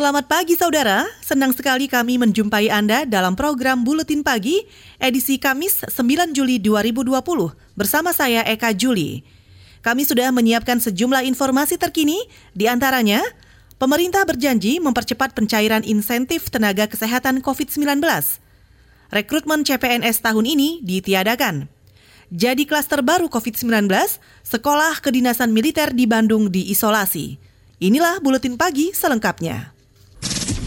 Selamat pagi saudara, senang sekali kami menjumpai Anda dalam program Buletin Pagi edisi Kamis 9 Juli 2020 bersama saya Eka Juli. Kami sudah menyiapkan sejumlah informasi terkini, di antaranya pemerintah berjanji mempercepat pencairan insentif tenaga kesehatan COVID-19. Rekrutmen CPNS tahun ini ditiadakan. Jadi klaster baru COVID-19, sekolah kedinasan militer di Bandung diisolasi. Inilah Buletin Pagi selengkapnya.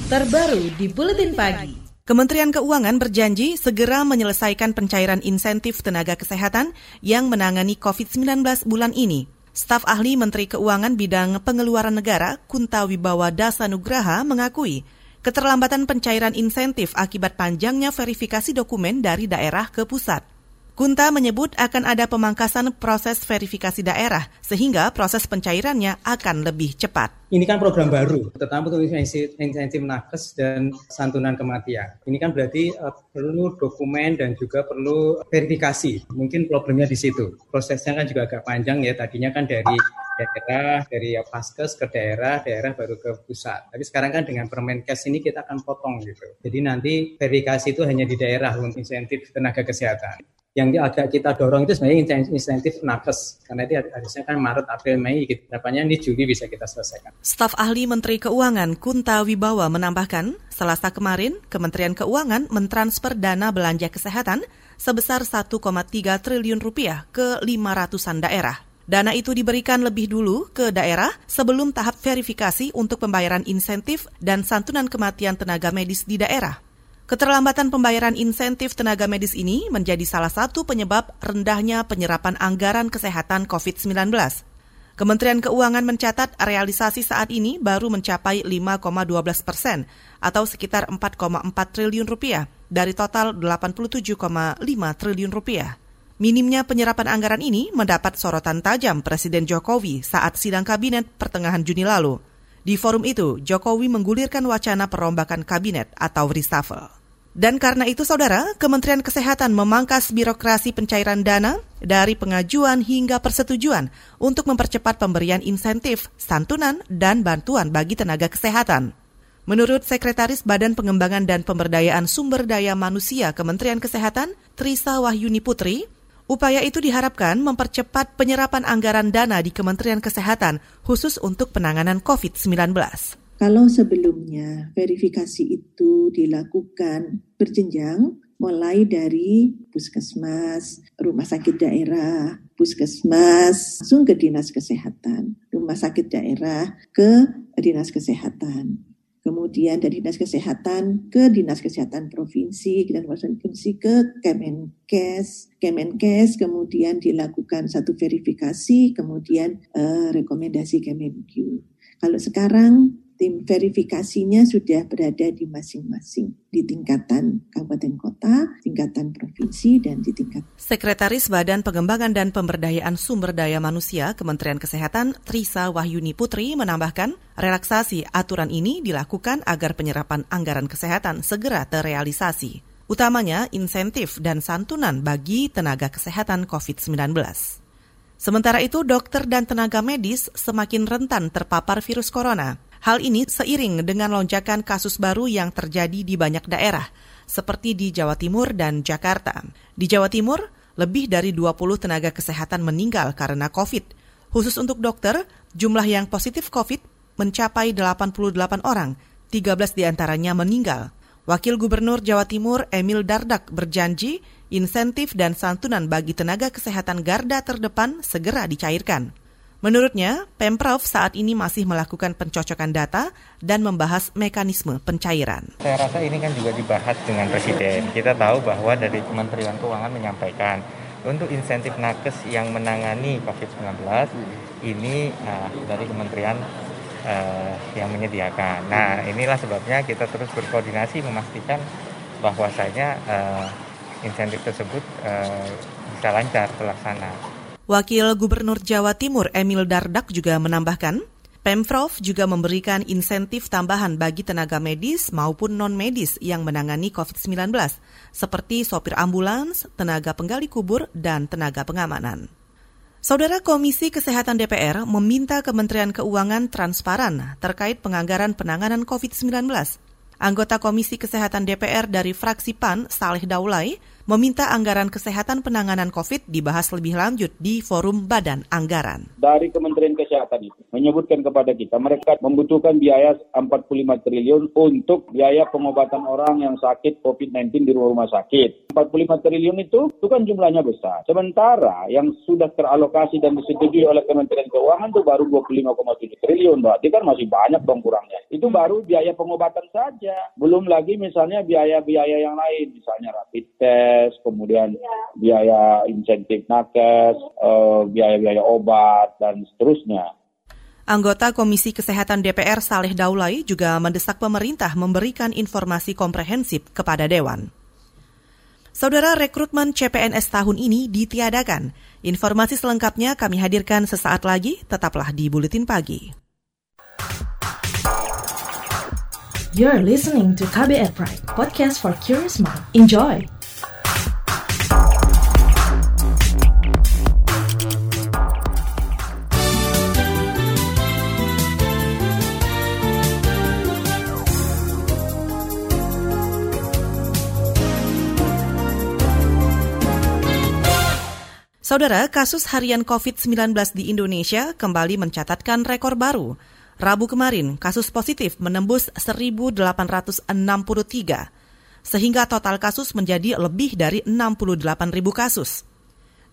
Terbaru di Buletin Pagi. Kementerian Keuangan berjanji segera menyelesaikan pencairan insentif tenaga kesehatan yang menangani COVID-19 bulan ini. Staf ahli Menteri Keuangan bidang pengeluaran negara Kunta Wibawa Dasanugraha mengakui keterlambatan pencairan insentif akibat panjangnya verifikasi dokumen dari daerah ke pusat. Kunta menyebut akan ada pemangkasan proses verifikasi daerah sehingga proses pencairannya akan lebih cepat. Ini kan program baru, terutama untuk insentif nakes dan santunan kematian. Ini kan berarti uh, perlu dokumen dan juga perlu verifikasi. Mungkin problemnya di situ. Prosesnya kan juga agak panjang ya. Tadinya kan dari daerah, dari paskes ke daerah, daerah baru ke pusat. Tapi sekarang kan dengan Permenkes ini kita akan potong gitu. Jadi nanti verifikasi itu hanya di daerah untuk insentif tenaga kesehatan yang agak kita dorong itu sebenarnya insentif nakes karena itu harusnya kan Maret, April, Mei harapannya ini Juli bisa kita selesaikan. Staf ahli Menteri Keuangan Kunta Wibawa menambahkan, Selasa kemarin Kementerian Keuangan mentransfer dana belanja kesehatan sebesar 1,3 triliun rupiah ke 500-an daerah. Dana itu diberikan lebih dulu ke daerah sebelum tahap verifikasi untuk pembayaran insentif dan santunan kematian tenaga medis di daerah. Keterlambatan pembayaran insentif tenaga medis ini menjadi salah satu penyebab rendahnya penyerapan anggaran kesehatan COVID-19. Kementerian Keuangan mencatat realisasi saat ini baru mencapai 5,12 persen atau sekitar 4,4 triliun rupiah dari total 87,5 triliun rupiah. Minimnya penyerapan anggaran ini mendapat sorotan tajam Presiden Jokowi saat sidang kabinet pertengahan Juni lalu. Di forum itu, Jokowi menggulirkan wacana perombakan kabinet atau reshuffle. Dan karena itu, saudara, Kementerian Kesehatan memangkas birokrasi pencairan dana dari pengajuan hingga persetujuan untuk mempercepat pemberian insentif, santunan, dan bantuan bagi tenaga kesehatan. Menurut Sekretaris Badan Pengembangan dan Pemberdayaan Sumber Daya Manusia Kementerian Kesehatan, Trisa Wahyuni Putri, Upaya itu diharapkan mempercepat penyerapan anggaran dana di Kementerian Kesehatan khusus untuk penanganan COVID-19. Kalau sebelumnya verifikasi itu dilakukan berjenjang, mulai dari puskesmas, rumah sakit daerah, puskesmas, langsung ke dinas kesehatan, rumah sakit daerah ke dinas kesehatan kemudian dari dinas kesehatan ke dinas kesehatan provinsi dan provinsi ke Kemenkes, Kemenkes kemudian dilakukan satu verifikasi, kemudian uh, rekomendasi Kemenkyu. Kalau sekarang tim verifikasinya sudah berada di masing-masing di tingkatan kabupaten kota, tingkatan provinsi dan di tingkat Sekretaris Badan Pengembangan dan Pemberdayaan Sumber Daya Manusia Kementerian Kesehatan Trisa Wahyuni Putri menambahkan, relaksasi aturan ini dilakukan agar penyerapan anggaran kesehatan segera terrealisasi, utamanya insentif dan santunan bagi tenaga kesehatan COVID-19. Sementara itu, dokter dan tenaga medis semakin rentan terpapar virus corona. Hal ini seiring dengan lonjakan kasus baru yang terjadi di banyak daerah, seperti di Jawa Timur dan Jakarta. Di Jawa Timur, lebih dari 20 tenaga kesehatan meninggal karena COVID. Khusus untuk dokter, jumlah yang positif COVID mencapai 88 orang, 13 di antaranya meninggal. Wakil Gubernur Jawa Timur Emil Dardak berjanji insentif dan santunan bagi tenaga kesehatan garda terdepan segera dicairkan. Menurutnya, Pemprov saat ini masih melakukan pencocokan data dan membahas mekanisme pencairan. Saya rasa ini kan juga dibahas dengan Presiden. Kita tahu bahwa dari Kementerian Keuangan menyampaikan untuk insentif nakes yang menangani COVID-19 ini uh, dari Kementerian uh, yang menyediakan. Nah, inilah sebabnya kita terus berkoordinasi memastikan bahwasanya uh, insentif tersebut uh, bisa lancar terlaksana. Wakil Gubernur Jawa Timur Emil Dardak juga menambahkan, Pemprov juga memberikan insentif tambahan bagi tenaga medis maupun non-medis yang menangani COVID-19, seperti sopir ambulans, tenaga penggali kubur, dan tenaga pengamanan. Saudara Komisi Kesehatan DPR meminta Kementerian Keuangan transparan terkait penganggaran penanganan COVID-19. Anggota Komisi Kesehatan DPR dari fraksi PAN, Saleh Daulay, meminta anggaran kesehatan penanganan COVID dibahas lebih lanjut di Forum Badan Anggaran. Dari Kementerian Kesehatan itu menyebutkan kepada kita mereka membutuhkan biaya 45 triliun untuk biaya pengobatan orang yang sakit COVID-19 di rumah sakit. 45 triliun itu itu kan jumlahnya besar. Sementara yang sudah teralokasi dan disetujui oleh Kementerian Keuangan itu baru 25,7 triliun, berarti kan masih banyak dong kurangnya. Itu baru biaya pengobatan saja. Belum lagi misalnya biaya-biaya yang lain, misalnya rapid test, nakes, kemudian biaya insentif nakes, eh, biaya-biaya obat, dan seterusnya. Anggota Komisi Kesehatan DPR Saleh Daulay juga mendesak pemerintah memberikan informasi komprehensif kepada Dewan. Saudara rekrutmen CPNS tahun ini ditiadakan. Informasi selengkapnya kami hadirkan sesaat lagi, tetaplah di Buletin Pagi. You're listening to KBR Pride, podcast for curious mind. Enjoy! Saudara, kasus harian COVID-19 di Indonesia kembali mencatatkan rekor baru. Rabu kemarin, kasus positif menembus 1.863, sehingga total kasus menjadi lebih dari 68 ribu kasus.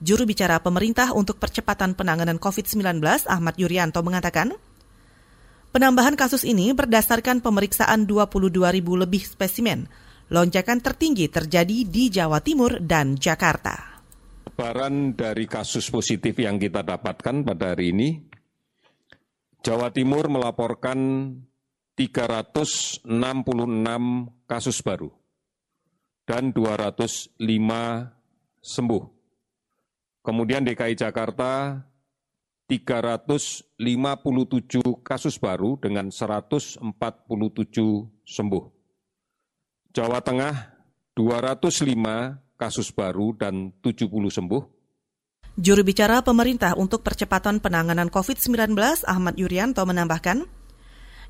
Juru bicara pemerintah untuk percepatan penanganan COVID-19, Ahmad Yuryanto, mengatakan, penambahan kasus ini berdasarkan pemeriksaan 22 ribu lebih spesimen. Lonjakan tertinggi terjadi di Jawa Timur dan Jakarta. Sebaran dari kasus positif yang kita dapatkan pada hari ini, Jawa Timur melaporkan 366 kasus baru dan 205 sembuh. Kemudian DKI Jakarta 357 kasus baru dengan 147 sembuh. Jawa Tengah 205 kasus baru dan 70 sembuh. Juru bicara pemerintah untuk percepatan penanganan COVID-19 Ahmad Yuryanto menambahkan,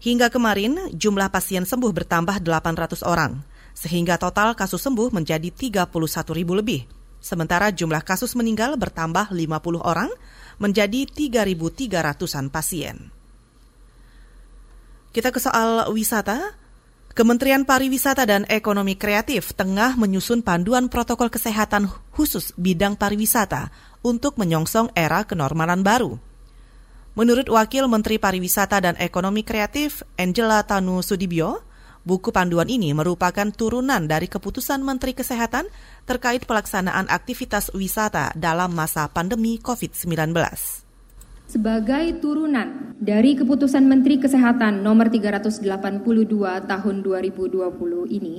hingga kemarin jumlah pasien sembuh bertambah 800 orang, sehingga total kasus sembuh menjadi 31 ribu lebih. Sementara jumlah kasus meninggal bertambah 50 orang menjadi 3.300-an pasien. Kita ke soal wisata. Kementerian Pariwisata dan Ekonomi Kreatif tengah menyusun panduan protokol kesehatan khusus bidang pariwisata untuk menyongsong era kenormalan baru. Menurut Wakil Menteri Pariwisata dan Ekonomi Kreatif Angela Tanu Sudibyo, buku panduan ini merupakan turunan dari keputusan Menteri Kesehatan terkait pelaksanaan aktivitas wisata dalam masa pandemi COVID-19 sebagai turunan dari keputusan Menteri Kesehatan nomor 382 tahun 2020 ini,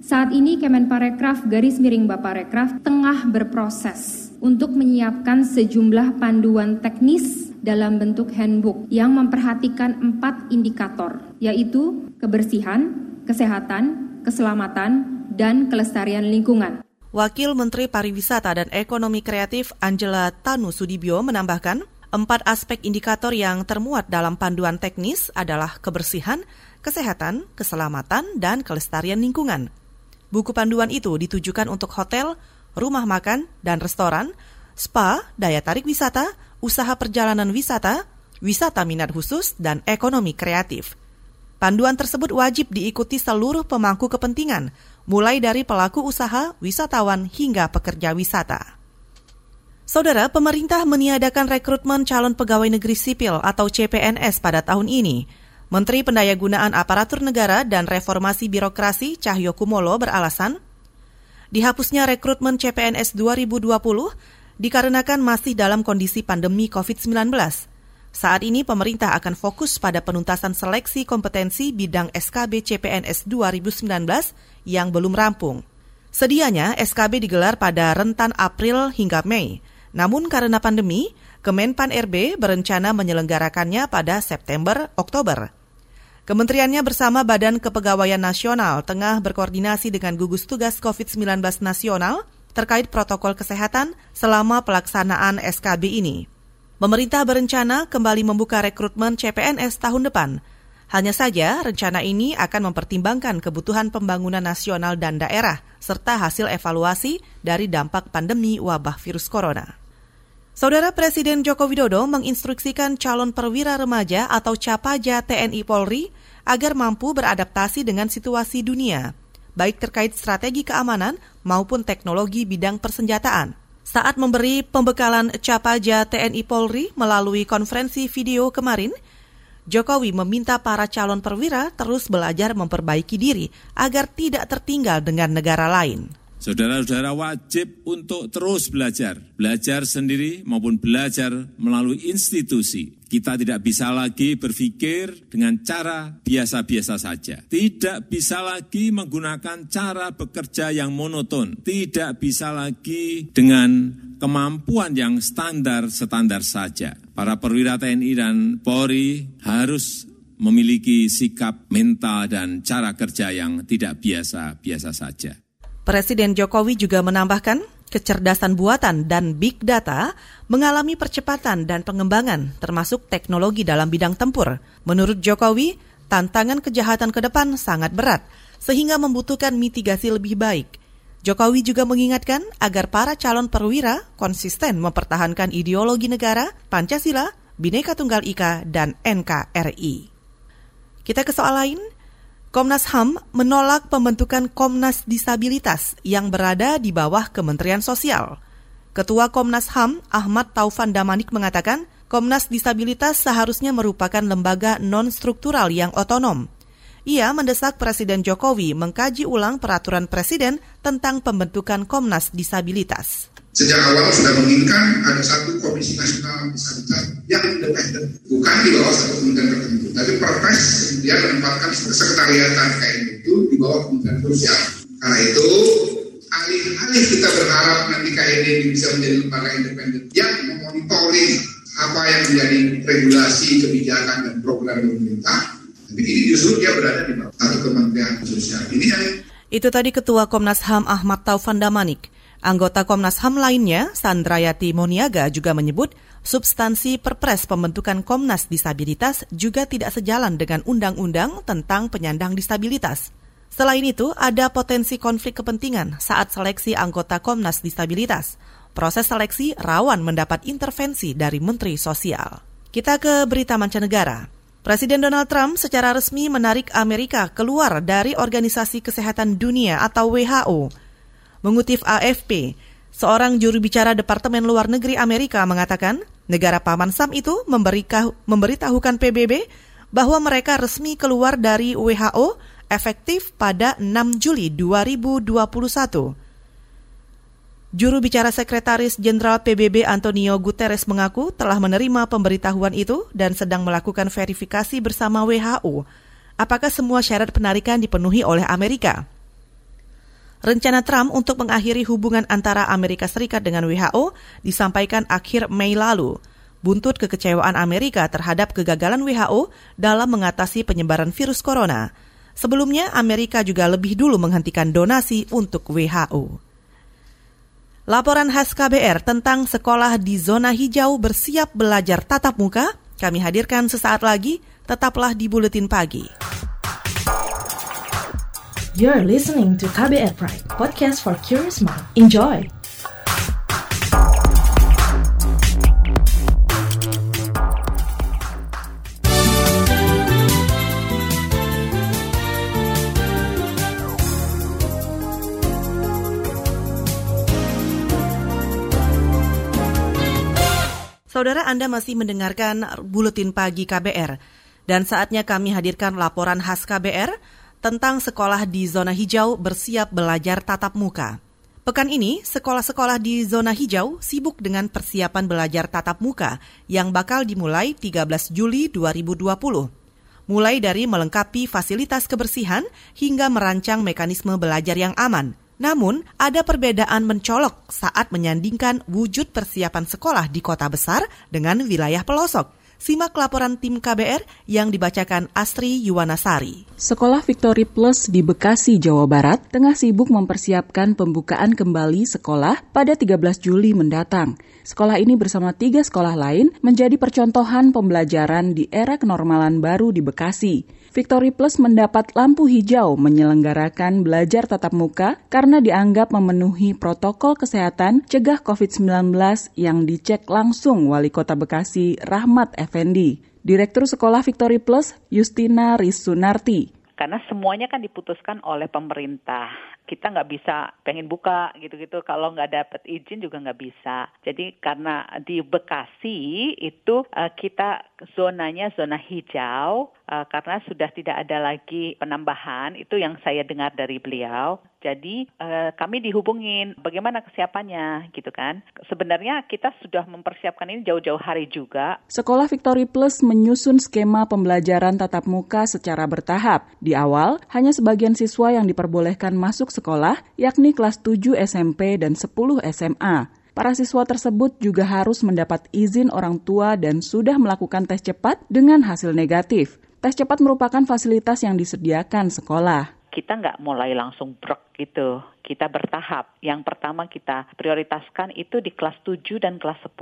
saat ini Kemenparekraf garis miring Baparekraf tengah berproses untuk menyiapkan sejumlah panduan teknis dalam bentuk handbook yang memperhatikan empat indikator, yaitu kebersihan, kesehatan, keselamatan, dan kelestarian lingkungan. Wakil Menteri Pariwisata dan Ekonomi Kreatif Angela Tanu Sudibyo menambahkan, Empat aspek indikator yang termuat dalam panduan teknis adalah kebersihan, kesehatan, keselamatan, dan kelestarian lingkungan. Buku panduan itu ditujukan untuk hotel, rumah makan, dan restoran, spa, daya tarik wisata, usaha perjalanan wisata, wisata minat khusus, dan ekonomi kreatif. Panduan tersebut wajib diikuti seluruh pemangku kepentingan, mulai dari pelaku usaha, wisatawan, hingga pekerja wisata. Saudara, pemerintah meniadakan rekrutmen calon pegawai negeri sipil atau CPNS pada tahun ini. Menteri Pendayagunaan Aparatur Negara dan Reformasi Birokrasi Cahyo Kumolo beralasan, dihapusnya rekrutmen CPNS 2020 dikarenakan masih dalam kondisi pandemi COVID-19. Saat ini pemerintah akan fokus pada penuntasan seleksi kompetensi bidang SKB CPNS 2019 yang belum rampung. Sedianya SKB digelar pada rentan April hingga Mei. Namun karena pandemi, Kemenpan RB berencana menyelenggarakannya pada September-Oktober. Kementeriannya bersama Badan Kepegawaian Nasional tengah berkoordinasi dengan gugus tugas COVID-19 nasional terkait protokol kesehatan selama pelaksanaan SKB ini. Pemerintah berencana kembali membuka rekrutmen CPNS tahun depan. Hanya saja, rencana ini akan mempertimbangkan kebutuhan pembangunan nasional dan daerah, serta hasil evaluasi dari dampak pandemi wabah virus corona. Saudara Presiden Joko Widodo menginstruksikan calon perwira remaja atau Capaja TNI Polri agar mampu beradaptasi dengan situasi dunia, baik terkait strategi keamanan maupun teknologi bidang persenjataan. Saat memberi pembekalan Capaja TNI Polri melalui konferensi video kemarin, Jokowi meminta para calon perwira terus belajar memperbaiki diri agar tidak tertinggal dengan negara lain. Saudara-saudara wajib untuk terus belajar, belajar sendiri maupun belajar melalui institusi. Kita tidak bisa lagi berpikir dengan cara biasa-biasa saja. Tidak bisa lagi menggunakan cara bekerja yang monoton. Tidak bisa lagi dengan kemampuan yang standar-standar saja. Para perwira TNI dan Polri harus memiliki sikap mental dan cara kerja yang tidak biasa-biasa saja. Presiden Jokowi juga menambahkan, kecerdasan buatan dan big data mengalami percepatan dan pengembangan, termasuk teknologi dalam bidang tempur. Menurut Jokowi, tantangan kejahatan ke depan sangat berat, sehingga membutuhkan mitigasi lebih baik. Jokowi juga mengingatkan agar para calon perwira konsisten mempertahankan ideologi negara, Pancasila, Bhinneka Tunggal Ika, dan NKRI. Kita ke soal lain, Komnas HAM menolak pembentukan Komnas Disabilitas yang berada di bawah Kementerian Sosial. Ketua Komnas HAM, Ahmad Taufan Damanik mengatakan, Komnas Disabilitas seharusnya merupakan lembaga non-struktural yang otonom. Ia mendesak Presiden Jokowi mengkaji ulang peraturan Presiden tentang pembentukan Komnas Disabilitas sejak awal sudah menginginkan ada satu komisi nasional disabilitas yang independen, bukan di bawah satu kementerian tertentu. Tapi Perpres kemudian menempatkan sekretariatan KN itu di bawah Kementerian Sosial. Karena itu, alih-alih kita berharap nanti KN ini bisa menjadi lembaga independen yang memonitoring apa yang menjadi regulasi, kebijakan, dan program pemerintah, tapi ini justru dia berada di bawah satu Kementerian Sosial. Ini yang itu tadi Ketua Komnas HAM Ahmad Taufan Damanik. Anggota Komnas HAM lainnya, Sandrayati Moniaga juga menyebut substansi perpres pembentukan Komnas Disabilitas juga tidak sejalan dengan undang-undang tentang penyandang disabilitas. Selain itu, ada potensi konflik kepentingan saat seleksi anggota Komnas Disabilitas. Proses seleksi rawan mendapat intervensi dari Menteri Sosial. Kita ke berita mancanegara. Presiden Donald Trump secara resmi menarik Amerika keluar dari Organisasi Kesehatan Dunia atau WHO Mengutip AFP, seorang juru bicara Departemen Luar Negeri Amerika mengatakan negara Paman Sam itu memberitahukan PBB bahwa mereka resmi keluar dari WHO efektif pada 6 Juli 2021. Juru bicara Sekretaris Jenderal PBB Antonio Guterres mengaku telah menerima pemberitahuan itu dan sedang melakukan verifikasi bersama WHO. Apakah semua syarat penarikan dipenuhi oleh Amerika? Rencana Trump untuk mengakhiri hubungan antara Amerika Serikat dengan WHO disampaikan akhir Mei lalu. Buntut kekecewaan Amerika terhadap kegagalan WHO dalam mengatasi penyebaran virus corona. Sebelumnya, Amerika juga lebih dulu menghentikan donasi untuk WHO. Laporan khas KBR tentang sekolah di zona hijau bersiap belajar tatap muka kami hadirkan sesaat lagi. Tetaplah di Buletin Pagi. You're listening to KBR Pride, podcast for curious mind. Enjoy! Saudara Anda masih mendengarkan Buletin Pagi KBR. Dan saatnya kami hadirkan laporan khas KBR tentang sekolah di zona hijau bersiap belajar tatap muka. Pekan ini, sekolah-sekolah di zona hijau sibuk dengan persiapan belajar tatap muka yang bakal dimulai 13 Juli 2020. Mulai dari melengkapi fasilitas kebersihan hingga merancang mekanisme belajar yang aman. Namun, ada perbedaan mencolok saat menyandingkan wujud persiapan sekolah di kota besar dengan wilayah pelosok. Simak laporan tim KBR yang dibacakan Astri Yuwanasari. Sekolah Victory Plus di Bekasi, Jawa Barat tengah sibuk mempersiapkan pembukaan kembali sekolah pada 13 Juli mendatang. Sekolah ini bersama tiga sekolah lain menjadi percontohan pembelajaran di era kenormalan baru di Bekasi. Victory Plus mendapat lampu hijau menyelenggarakan belajar tatap muka karena dianggap memenuhi protokol kesehatan cegah COVID-19 yang dicek langsung Wali Kota Bekasi Rahmat Effendi. Direktur Sekolah Victory Plus, Justina Risunarti. Karena semuanya kan diputuskan oleh pemerintah. Kita nggak bisa pengen buka gitu-gitu kalau nggak dapat izin juga nggak bisa. Jadi karena di Bekasi itu uh, kita zonanya zona hijau uh, karena sudah tidak ada lagi penambahan itu yang saya dengar dari beliau. Jadi uh, kami dihubungin bagaimana kesiapannya gitu kan. Sebenarnya kita sudah mempersiapkan ini jauh-jauh hari juga. Sekolah Victory Plus menyusun skema pembelajaran tatap muka secara bertahap. Di awal, hanya sebagian siswa yang diperbolehkan masuk sekolah, yakni kelas 7 SMP dan 10 SMA. Para siswa tersebut juga harus mendapat izin orang tua dan sudah melakukan tes cepat dengan hasil negatif. Tes cepat merupakan fasilitas yang disediakan sekolah kita nggak mulai langsung brek gitu. Kita bertahap. Yang pertama kita prioritaskan itu di kelas 7 dan kelas 10.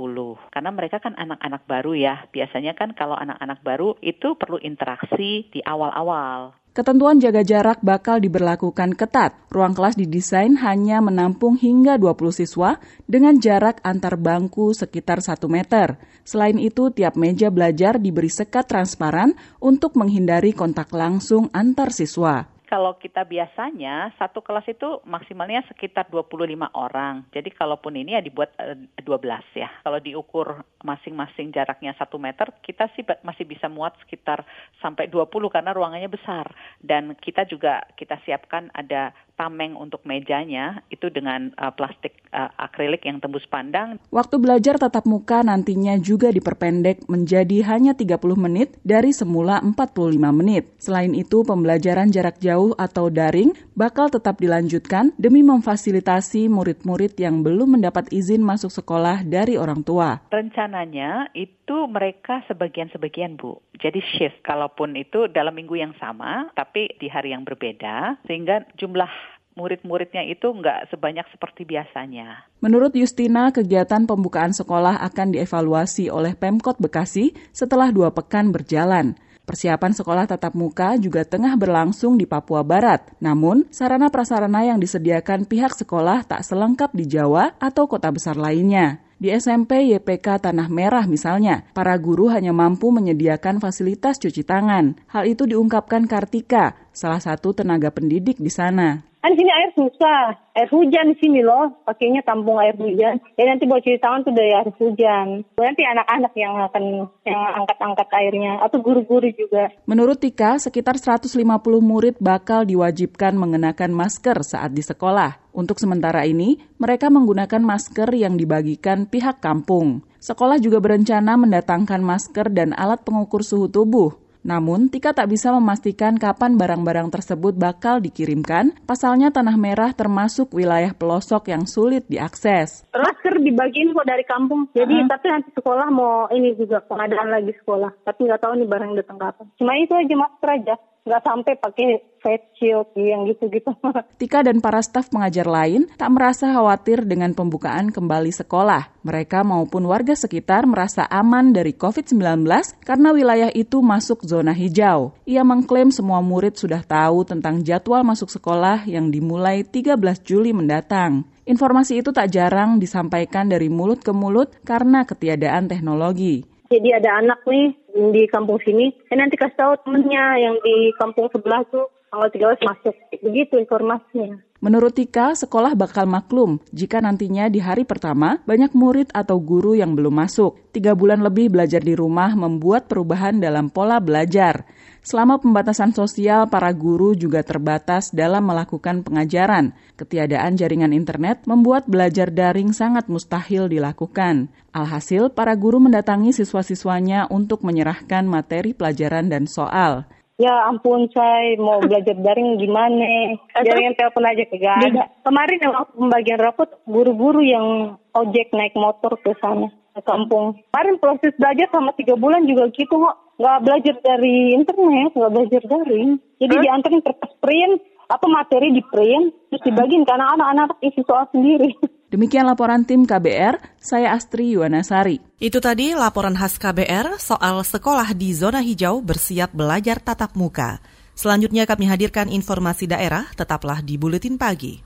Karena mereka kan anak-anak baru ya. Biasanya kan kalau anak-anak baru itu perlu interaksi di awal-awal. Ketentuan jaga jarak bakal diberlakukan ketat. Ruang kelas didesain hanya menampung hingga 20 siswa dengan jarak antar bangku sekitar 1 meter. Selain itu, tiap meja belajar diberi sekat transparan untuk menghindari kontak langsung antar siswa kalau kita biasanya satu kelas itu maksimalnya sekitar 25 orang. Jadi kalaupun ini ya dibuat 12 eh, ya. Kalau diukur masing-masing jaraknya satu meter, kita sih masih bisa muat sekitar sampai 20 karena ruangannya besar. Dan kita juga kita siapkan ada tameng untuk mejanya itu dengan uh, plastik uh, akrilik yang tembus pandang. Waktu belajar tatap muka nantinya juga diperpendek menjadi hanya 30 menit dari semula 45 menit. Selain itu, pembelajaran jarak jauh atau daring bakal tetap dilanjutkan demi memfasilitasi murid-murid yang belum mendapat izin masuk sekolah dari orang tua. Rencananya itu mereka sebagian-sebagian, Bu. Jadi shift, kalaupun itu dalam minggu yang sama, tapi di hari yang berbeda, sehingga jumlah murid-muridnya itu nggak sebanyak seperti biasanya. Menurut Justina, kegiatan pembukaan sekolah akan dievaluasi oleh Pemkot Bekasi setelah dua pekan berjalan. Persiapan sekolah tatap muka juga tengah berlangsung di Papua Barat. Namun, sarana prasarana yang disediakan pihak sekolah tak selengkap di Jawa atau kota besar lainnya. Di SMP YPK Tanah Merah misalnya, para guru hanya mampu menyediakan fasilitas cuci tangan. Hal itu diungkapkan Kartika, salah satu tenaga pendidik di sana. Kan sini air susah, air hujan di sini loh, pakainya tampung air hujan. Ya nanti buat cuci tangan tuh dari air hujan. Nanti anak-anak yang akan yang angkat-angkat airnya atau guru-guru juga. Menurut Tika, sekitar 150 murid bakal diwajibkan mengenakan masker saat di sekolah. Untuk sementara ini, mereka menggunakan masker yang dibagikan pihak kampung. Sekolah juga berencana mendatangkan masker dan alat pengukur suhu tubuh namun, Tika tak bisa memastikan kapan barang-barang tersebut bakal dikirimkan, pasalnya Tanah Merah termasuk wilayah pelosok yang sulit diakses. Masker dibagiin kok dari kampung, jadi uh-huh. tapi nanti sekolah mau ini juga pengadaan lagi sekolah, tapi nggak tahu nih barang datang kapan. Cuma itu aja masker aja nggak sampai pakai face shield yang gitu-gitu. Tika dan para staf pengajar lain tak merasa khawatir dengan pembukaan kembali sekolah. Mereka maupun warga sekitar merasa aman dari COVID-19 karena wilayah itu masuk zona hijau. Ia mengklaim semua murid sudah tahu tentang jadwal masuk sekolah yang dimulai 13 Juli mendatang. Informasi itu tak jarang disampaikan dari mulut ke mulut karena ketiadaan teknologi. Jadi ada anak nih di kampung sini, eh nanti kasih tahu temennya yang di kampung sebelah tuh tanggal 13 masuk. Begitu informasinya. Menurut Tika, sekolah bakal maklum jika nantinya di hari pertama banyak murid atau guru yang belum masuk. Tiga bulan lebih belajar di rumah membuat perubahan dalam pola belajar. Selama pembatasan sosial, para guru juga terbatas dalam melakukan pengajaran. Ketiadaan jaringan internet membuat belajar daring sangat mustahil dilakukan. Alhasil, para guru mendatangi siswa-siswanya untuk menyerahkan materi pelajaran dan soal. Ya ampun saya mau belajar daring gimana? Jaringan telepon aja kagak ada. Kemarin yang waktu pembagian rapot guru-guru yang ojek naik motor ke sana ke kampung. Kemarin proses belajar sama tiga bulan juga gitu kok. Nggak belajar dari internet, nggak belajar daring. Jadi huh? diantarin kertas print, apa materi di print, terus dibagiin ke anak-anak isi soal sendiri. Demikian laporan tim KBR, saya Astri Yuwanasari. Itu tadi laporan khas KBR soal sekolah di zona hijau bersiap belajar tatap muka. Selanjutnya kami hadirkan informasi daerah, tetaplah di Buletin Pagi.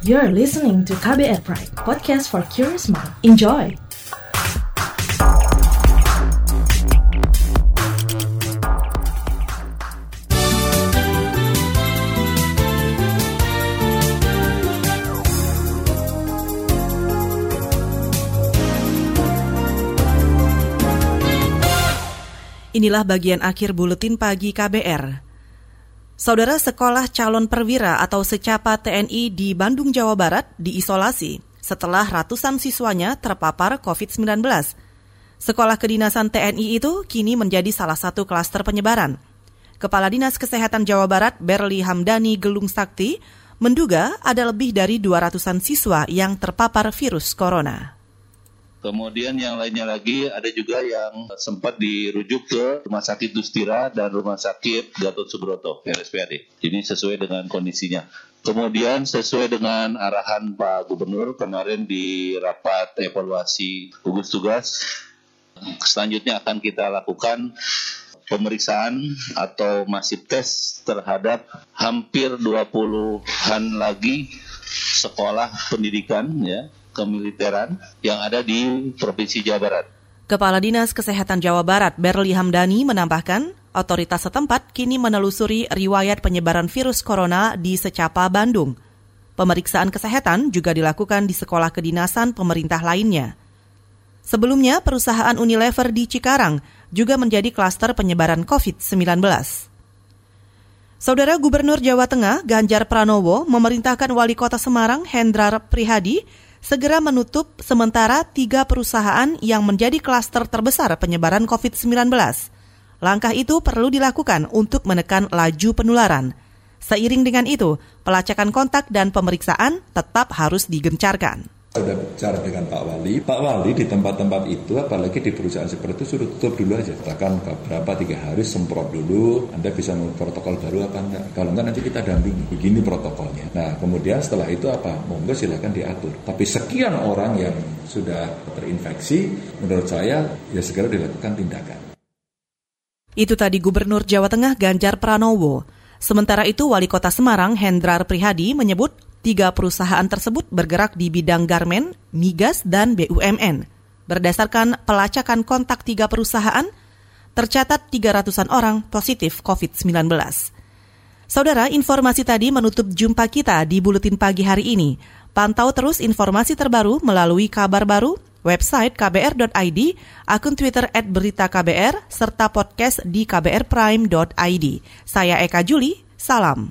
You're listening to KBR Pride, podcast for curious mind. Enjoy! Inilah bagian akhir buletin pagi KBR. Saudara sekolah calon perwira atau secapa TNI di Bandung, Jawa Barat diisolasi setelah ratusan siswanya terpapar COVID-19. Sekolah kedinasan TNI itu kini menjadi salah satu klaster penyebaran. Kepala Dinas Kesehatan Jawa Barat Berli Hamdani Gelung Sakti menduga ada lebih dari 200-an siswa yang terpapar virus corona. Kemudian yang lainnya lagi ada juga yang sempat dirujuk ke Rumah Sakit Dustira dan Rumah Sakit Gatot Subroto, RSPAD. Ini sesuai dengan kondisinya. Kemudian sesuai dengan arahan Pak Gubernur kemarin di rapat evaluasi gugus tugas, selanjutnya akan kita lakukan pemeriksaan atau masih tes terhadap hampir 20-an lagi sekolah pendidikan ya kemiliteran yang ada di Provinsi Jawa Barat. Kepala Dinas Kesehatan Jawa Barat Berli Hamdani menambahkan, otoritas setempat kini menelusuri riwayat penyebaran virus corona di Secapa, Bandung. Pemeriksaan kesehatan juga dilakukan di sekolah kedinasan pemerintah lainnya. Sebelumnya, perusahaan Unilever di Cikarang juga menjadi klaster penyebaran COVID-19. Saudara Gubernur Jawa Tengah Ganjar Pranowo memerintahkan Wali Kota Semarang Hendrar Prihadi segera menutup sementara tiga perusahaan yang menjadi klaster terbesar penyebaran COVID-19. Langkah itu perlu dilakukan untuk menekan laju penularan. Seiring dengan itu, pelacakan kontak dan pemeriksaan tetap harus digencarkan sudah bicara dengan Pak Wali. Pak Wali di tempat-tempat itu, apalagi di perusahaan seperti itu, sudah tutup dulu aja. Katakan beberapa tiga hari semprot dulu, Anda bisa protokol baru apa enggak. Kalau enggak nanti kita dampingi, begini protokolnya. Nah kemudian setelah itu apa? Monggo silahkan diatur. Tapi sekian orang yang sudah terinfeksi, menurut saya ya segera dilakukan tindakan. Itu tadi Gubernur Jawa Tengah Ganjar Pranowo. Sementara itu, Wali Kota Semarang Hendrar Prihadi menyebut Tiga perusahaan tersebut bergerak di bidang garmen, migas, dan BUMN. Berdasarkan pelacakan kontak tiga perusahaan, tercatat 300-an orang positif COVID-19. Saudara, informasi tadi menutup jumpa kita di Buletin Pagi hari ini. Pantau terus informasi terbaru melalui kabar baru, website kbr.id, akun Twitter at berita KBR, serta podcast di kbrprime.id. Saya Eka Juli, salam.